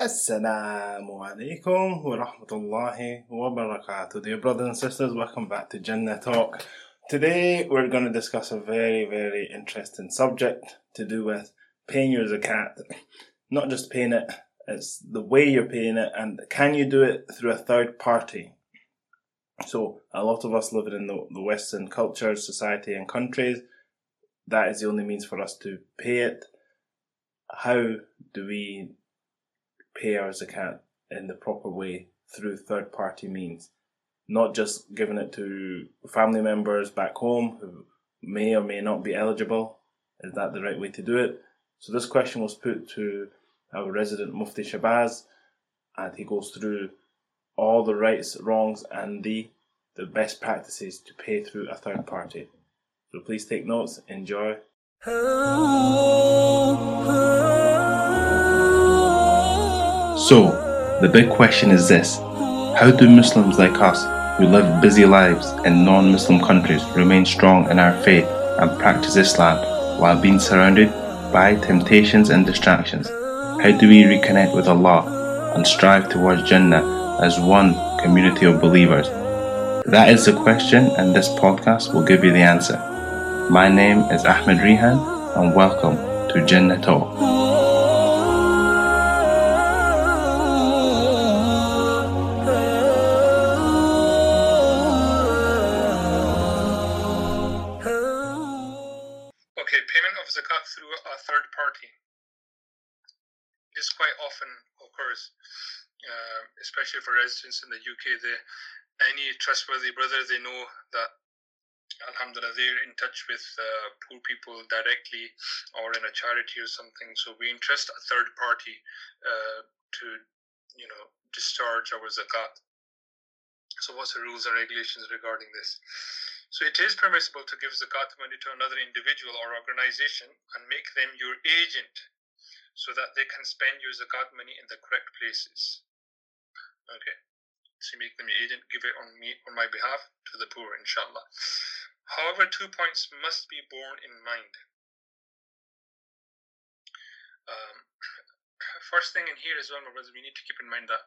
Assalamu alaikum wa rahmatullahi wa barakatuh. Dear brothers and sisters, welcome back to Jannah Talk. Today we're going to discuss a very, very interesting subject to do with paying your zakat. Not just paying it, it's the way you're paying it and can you do it through a third party? So a lot of us living in the, the Western culture, society and countries, that is the only means for us to pay it. How do we pay our zakat in the proper way through third party means? Not just giving it to family members back home who may or may not be eligible. Is that the right way to do it? So this question was put to our resident Mufti Shabazz and he goes through all the rights, wrongs, and the the best practices to pay through a third party. So please take notes, enjoy. So, the big question is this How do Muslims like us, who live busy lives in non Muslim countries, remain strong in our faith and practice Islam while being surrounded by temptations and distractions? How do we reconnect with Allah and strive towards Jannah as one community of believers? That is the question, and this podcast will give you the answer. My name is Ahmed Rihan, and welcome to Jannah Talk. Payment of zakat through a third party. This quite often occurs, uh, especially for residents in the UK. The, any trustworthy brother, they know that, alhamdulillah, they're in touch with uh, poor people directly or in a charity or something. So we entrust a third party uh, to, you know, discharge our zakat. So what's the rules and regulations regarding this? So it is permissible to give zakat money to another individual or organization and make them your agent so that they can spend your zakat money in the correct places. Okay. So make them your agent, give it on me on my behalf to the poor, inshallah. However, two points must be borne in mind. Um, first thing in here as well, my brothers, we need to keep in mind that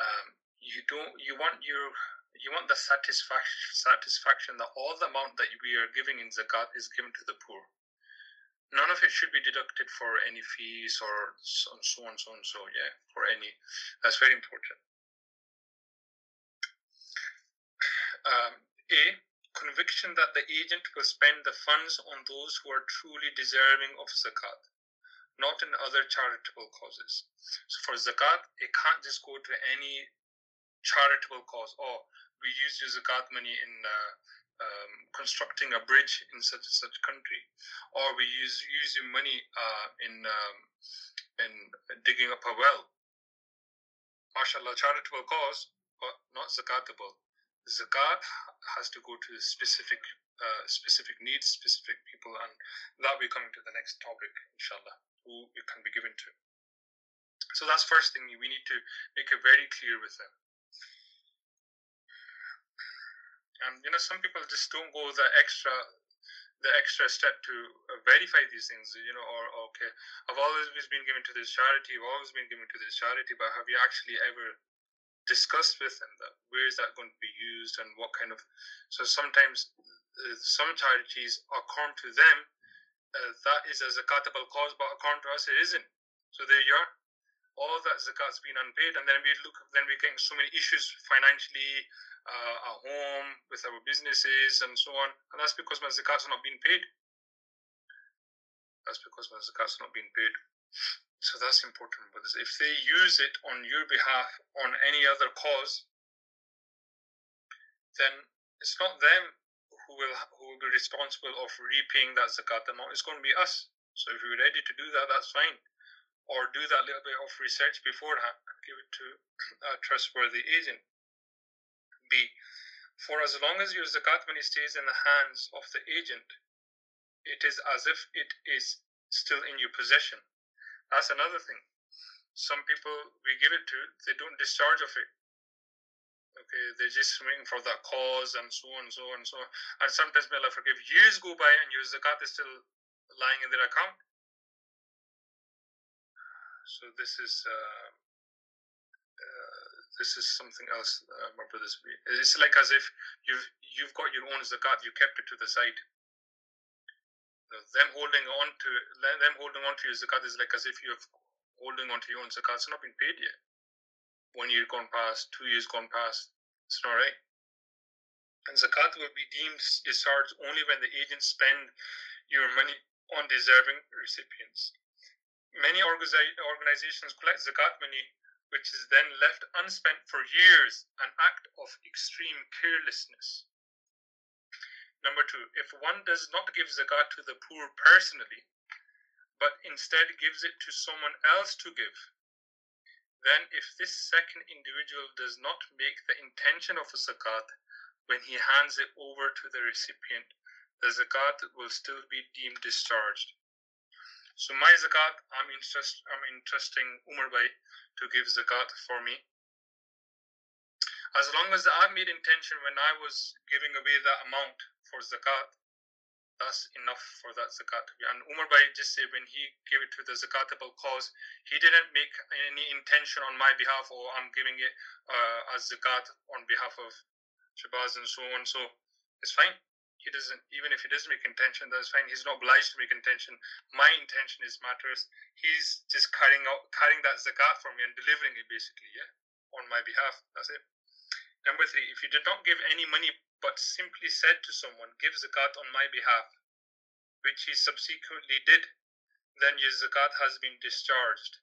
um, you don't you want your you want the satisfaction satisfaction that all the amount that we are giving in zakat is given to the poor. None of it should be deducted for any fees or so and so and so and so. Yeah, for any. That's very important. Um, A conviction that the agent will spend the funds on those who are truly deserving of zakat, not in other charitable causes. So for zakat, it can't just go to any charitable cause. Oh, we use your zakat money in uh, um, constructing a bridge in such and such country, or we use your money uh, in um, in digging up a well. Mashallah, charitable cause, but not zakatable. Zakat has to go to specific uh, specific needs, specific people, and that be coming to the next topic, inshallah, who it can be given to. So that's first thing we need to make it very clear with them. And you know, some people just don't go the extra the extra step to uh, verify these things, you know, or okay, I've always been given to this charity, I've always been given to this charity, but have you actually ever discussed with them that where is that going to be used and what kind of? So sometimes uh, some charities, according to them, uh, that is as a zakatable cause, but according to us, it isn't. So there you are. All that zakat's been unpaid, and then we look, then we're getting so many issues financially, uh, at home, with our businesses, and so on. And that's because my zakat's not being paid. That's because my zakat's not being paid. So that's important. But if they use it on your behalf on any other cause, then it's not them who will who will be responsible of repaying that zakat amount. It's going to be us. So if you're ready to do that, that's fine. Or do that little bit of research beforehand and give it to a trustworthy agent. B. For as long as your zakat money stays in the hands of the agent, it is as if it is still in your possession. That's another thing. Some people we give it to, they don't discharge of it. Okay, they're just waiting for that cause and so on, and so on, and so on. And sometimes may Allah forgive. Years go by and your zakat is still lying in their account. So this is uh, this is something else, uh, my brothers. It's like as if you've you've got your own zakat, you kept it to the side. Them holding on to them holding on to your zakat is like as if you're holding on to your own zakat. It's not been paid yet. One year gone past, two years gone past. It's not right. And zakat will be deemed discharged only when the agents spend your money on deserving recipients. Many organizations collect zakat money which is then left unspent for years, an act of extreme carelessness. Number two, if one does not give zakat to the poor personally, but instead gives it to someone else to give, then if this second individual does not make the intention of a zakat when he hands it over to the recipient, the zakat will still be deemed discharged. So my zakat, I'm interest, I'm interesting Umar Bhai to give zakat for me. As long as I made intention when I was giving away that amount for zakat, that's enough for that zakat. And Umar Bhai just said when he gave it to the zakatable cause, he didn't make any intention on my behalf or I'm giving it uh, as zakat on behalf of Shabazz and so on. So it's fine he doesn't even if he doesn't make intention that's fine. He's not obliged to make intention my intention is matters. He's just carrying out carrying that zakat for me and delivering it basically yeah on my behalf. That's it. Number three if you did not give any money but simply said to someone give zakat on my behalf which he subsequently did then your zakat has been discharged.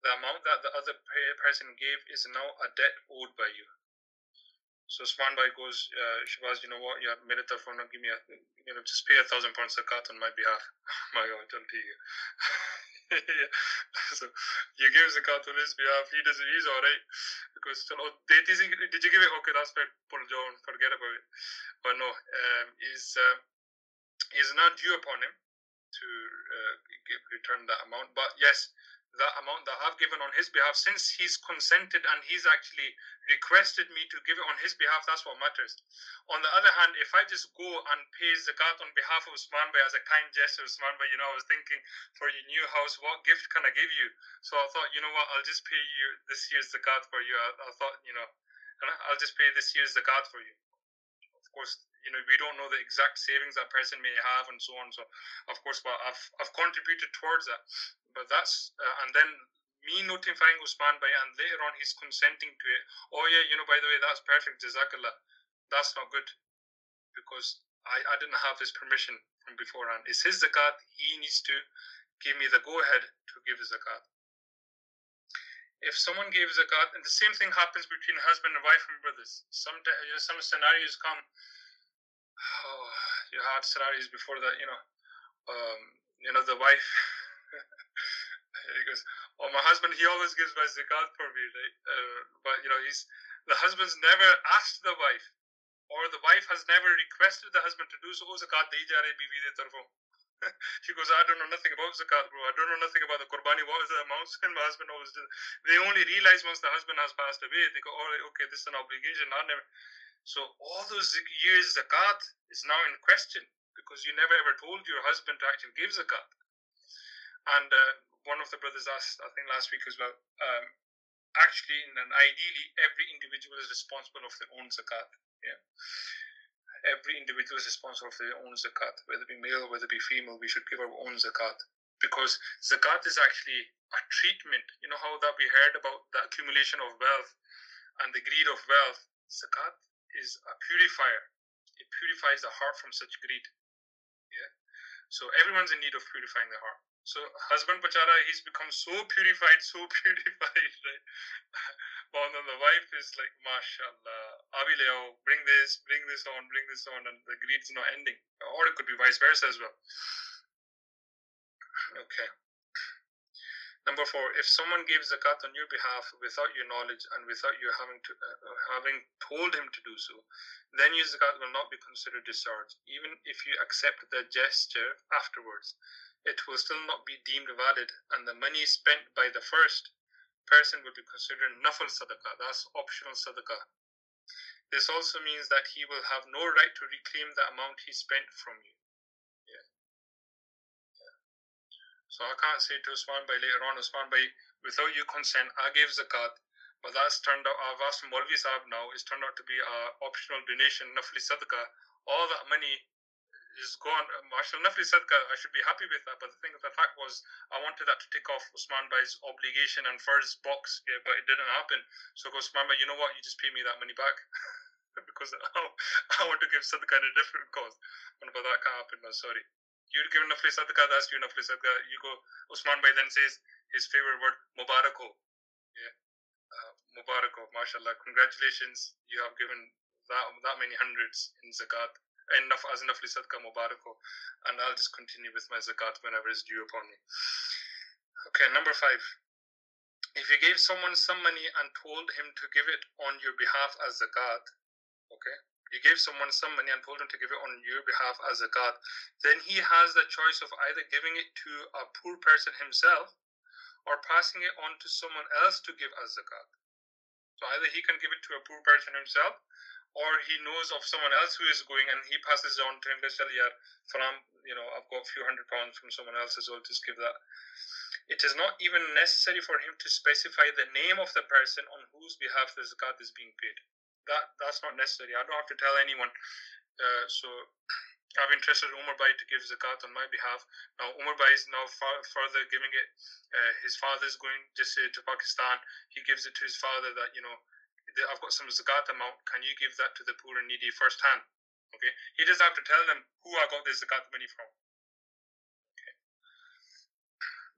The amount that the other person gave is now a debt owed by you so Usman Bhai goes, uh, Shabazz, you know what? Yeah, for not give me a, you know, just pay a thousand pounds zakat on my behalf. my God, don't yeah. So you give zakat on his behalf. He doesn't. He's all right because oh, did you give it? Okay, that's fine. Pull down. Forget about it. But no, um, is uh, is not due upon him to uh, give, return that amount. But yes, the amount that I've given on his behalf, since he's consented and he's actually requested me to give it on his behalf, that's what matters. On the other hand, if I just go and pay zakat on behalf of Usman as a kind gesture, Usman Bhai, you know, I was thinking for your new house, what gift can I give you? So I thought, you know what, I'll just pay you this year's zakat for you. I, I thought, you know, I'll just pay this year's zakat for you. Of course, you know, we don't know the exact savings that person may have and so on. So, of course, but I've, I've contributed towards that but that's uh, and then me notifying Usman Bhai, and later on he's consenting to it. Oh yeah, you know, by the way, that's perfect, Jazakallah. That's not good because I, I didn't have his permission from beforehand. It's his zakat. He needs to give me the go ahead to give his zakat. If someone gave zakat, and the same thing happens between husband and wife and brothers. Some you know, some scenarios come. Oh, you had scenarios before that. You know, um, you know the wife he goes, "Oh, my husband, he always gives my zakat for me, right? Uh, but you know, he's the husband's never asked the wife, or the wife has never requested the husband to do so. Oh, zakat de ja bibi de she goes, I don't know nothing about zakat, bro. I don't know nothing about the qurbani. What is the amounts? And my husband always does. They only realize once the husband has passed away. They go, oh, okay, this is an obligation. I never. So all those years zakat is now in question because you never ever told your husband to actually give zakat. And uh, one of the brothers asked, I think last week as well, um, actually, and ideally, every individual is responsible of their own zakat. Yeah. Every individual is responsible for their own zakat, whether it be male, whether it be female, we should give our own zakat. Because zakat is actually a treatment. You know how that we heard about the accumulation of wealth and the greed of wealth? Zakat is a purifier. It purifies the heart from such greed. Yeah. So everyone's in need of purifying the heart. So husband Pachara, he's become so purified, so purified, right? But then the wife is like, mashallah, Abileo, bring this, bring this on, bring this on, and the greed's not ending. Or it could be vice versa as well. Okay. Number four, if someone gives zakat on your behalf without your knowledge and without you having to uh, having told him to do so, then your zakat will not be considered discharged, even if you accept the gesture afterwards it will still not be deemed valid, and the money spent by the first person will be considered nafal sadaqah, that's optional sadaqah. This also means that he will have no right to reclaim the amount he spent from you. So I can't say to Usman Bhai later on, Usman Bhai, without your consent, I gave zakat, But that's turned out, I've asked Molvi Saab now, it's turned out to be a optional donation, Nafli Sadaqah. All that money is gone. Mashallah Nafli Sadaqah, I should be happy with that. But the thing, the fact was, I wanted that to tick off Usman Bai's obligation and first box, yeah, but it didn't happen. So go Usman Bai, you know what? You just pay me that money back. because I, I want to give Sadaqah in a different cause. But that can't happen, I'm sorry. You're given Nafli Sadaqah, that's you Nafli Sadaqah. You go, Usman Bai then says his favorite word, Mubarako. Yeah uh, Mubarakov, mashallah, congratulations, you have given that, that many hundreds in zakat, enough as enough sadqa Mubarakov, and I'll just continue with my zakat whenever it's due upon me. Okay, number five. If you gave someone some money and told him to give it on your behalf as zakat, okay, you gave someone some money and told him to give it on your behalf as a zakat, then he has the choice of either giving it to a poor person himself or passing it on to someone else to give as a zakat. So either he can give it to a poor person himself, or he knows of someone else who is going and he passes on to him. From you know, I've got a few hundred pounds from someone else well. Just give that. It is not even necessary for him to specify the name of the person on whose behalf the zakat is being paid. That that's not necessary. I don't have to tell anyone. Uh, so I've entrusted Umar Bai to give zakat on my behalf. Now Umar Bai is now far, further giving it. Uh, his father is going just say, to Pakistan. He gives it to his father that you know I've got some zakat amount. Can you give that to the poor and needy firsthand? Okay. He doesn't have to tell them who I got this zakat money from. Okay.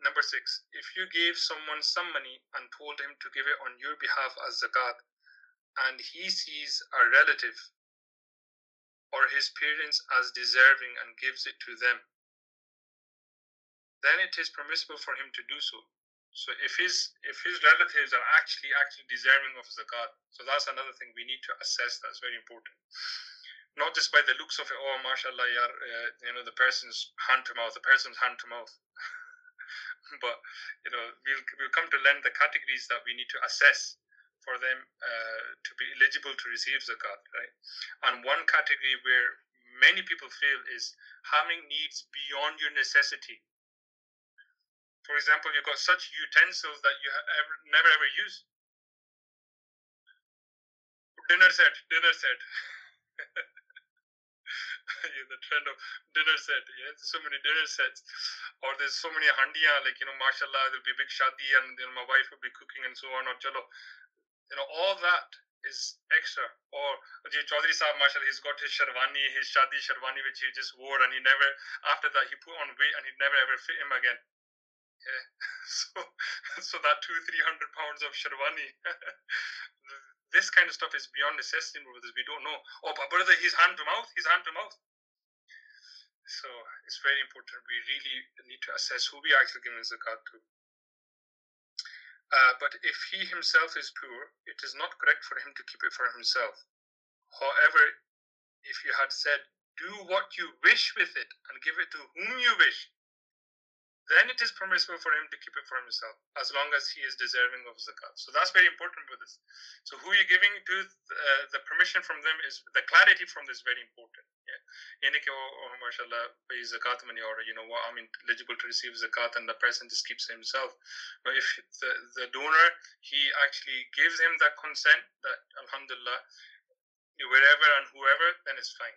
Number six, if you gave someone some money and told him to give it on your behalf as zakat, and he sees a relative or his parents as deserving and gives it to them, then it is permissible for him to do so. So if his if his relatives are actually actually deserving of zakat, so that's another thing we need to assess. That's very important. Not just by the looks of it, oh, mashallah, yar, uh, you know, the person's hand to mouth, the person's hand to mouth. but you know, we'll we'll come to learn the categories that we need to assess for them uh, to be eligible to receive zakat, right? And one category where many people fail is having needs beyond your necessity. For example, you've got such utensils that you ever, never ever use. Dinner set, dinner set. yeah, the trend of dinner set. Yeah, so many dinner sets, or there's so many handiya. Like you know, mashallah, there'll be big shadi, and you know, my wife will be cooking and so on. Or chalo, you know, all that is extra. Or Ajay Chaudhary Saab, Mashallah, he's got his Sharwani, his Shadi Sharwani, which he just wore, and he never, after that, he put on weight and he never ever fit him again. Yeah. So, so that two, three hundred pounds of Sharwani, this kind of stuff is beyond necessity, brothers. We don't know. Oh, but brother, he's hand to mouth, he's hand to mouth. So it's very important. We really need to assess who we are actually giving zakat to. Uh, but if he himself is poor, it is not correct for him to keep it for himself. However, if you had said, Do what you wish with it and give it to whom you wish, then it is permissible for him to keep it for himself as long as he is deserving of zakat. So that's very important with this. So who you're giving to, uh, the permission from them is the clarity from this is very important. Yeah. oh, oh mashallah, pay zakat money or you know what, I'm eligible to receive zakat and the person just keeps it himself. But if the, the donor, he actually gives him that consent that alhamdulillah, wherever and whoever, then it's fine.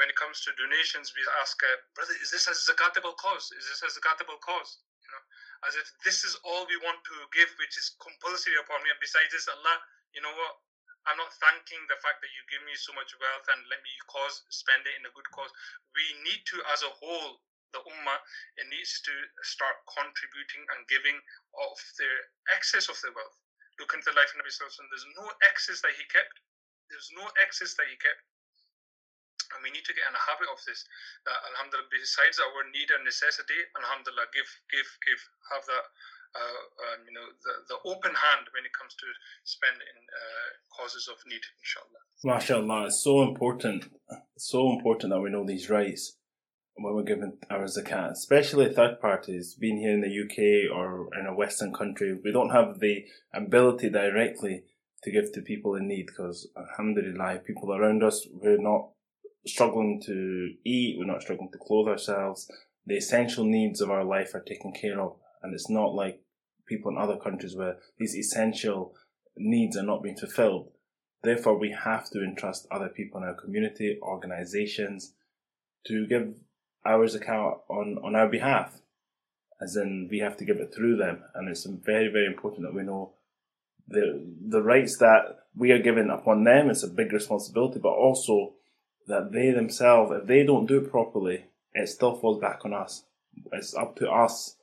When it comes to donations, we ask, uh, brother, is this a zakatable cause? Is this a zakatable cause? You know, as if this is all we want to give, which is compulsory upon me. And besides this, Allah, you know what? I'm not thanking the fact that you give me so much wealth and let me cause spend it in a good cause. We need to, as a whole, the ummah, it needs to start contributing and giving of the excess of the wealth. Look into the life of Nabi Sallallahu There's no excess that he kept. There's no excess that he kept and we need to get in a habit of this that alhamdulillah besides our need and necessity alhamdulillah give give give have that uh, um, you know the, the open hand when it comes to spend in uh, causes of need inshallah. Mashallah it's so important it's so important that we know these rights when we're giving our zakat, especially third parties, being here in the UK or in a Western country, we don't have the ability directly to give to people in need because, alhamdulillah, people around us, we're not struggling to eat, we're not struggling to clothe ourselves. The essential needs of our life are taken care of. And it's not like people in other countries where these essential needs are not being fulfilled. Therefore, we have to entrust other people in our community, organizations, to give our zakat on, on our behalf. As in, we have to give it through them. And it's very, very important that we know the, the rights that we are given upon them. It's a big responsibility, but also that they themselves, if they don't do it properly, it still falls back on us. It's up to us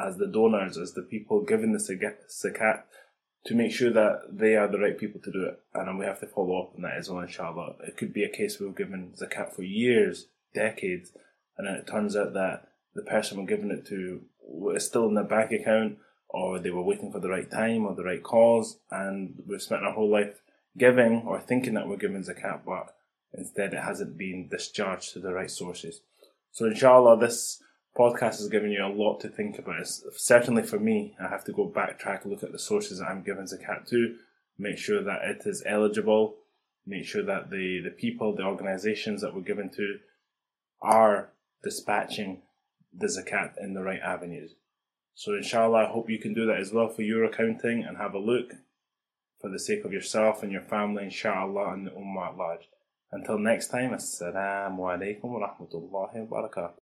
as the donors, as the people giving the zakat, to make sure that they are the right people to do it. And then we have to follow up on that as well, inshallah. It could be a case we've given zakat for years, decades, and then it turns out that the person we're giving it to is still in their bank account, or they were waiting for the right time or the right cause, and we've spent our whole life giving or thinking that we're giving zakat, but instead it hasn't been discharged to the right sources. So, inshallah, this podcast has given you a lot to think about. It's, certainly for me, I have to go backtrack, look at the sources that I'm giving zakat to, make sure that it is eligible, make sure that the, the people, the organizations that we're given to are dispatching the zakat in the right avenues. So inshallah, I hope you can do that as well for your accounting and have a look for the sake of yourself and your family, inshallah, and the ummah at large. Until next time, assalamu alaikum wa rahmatullahi wa barakatuh.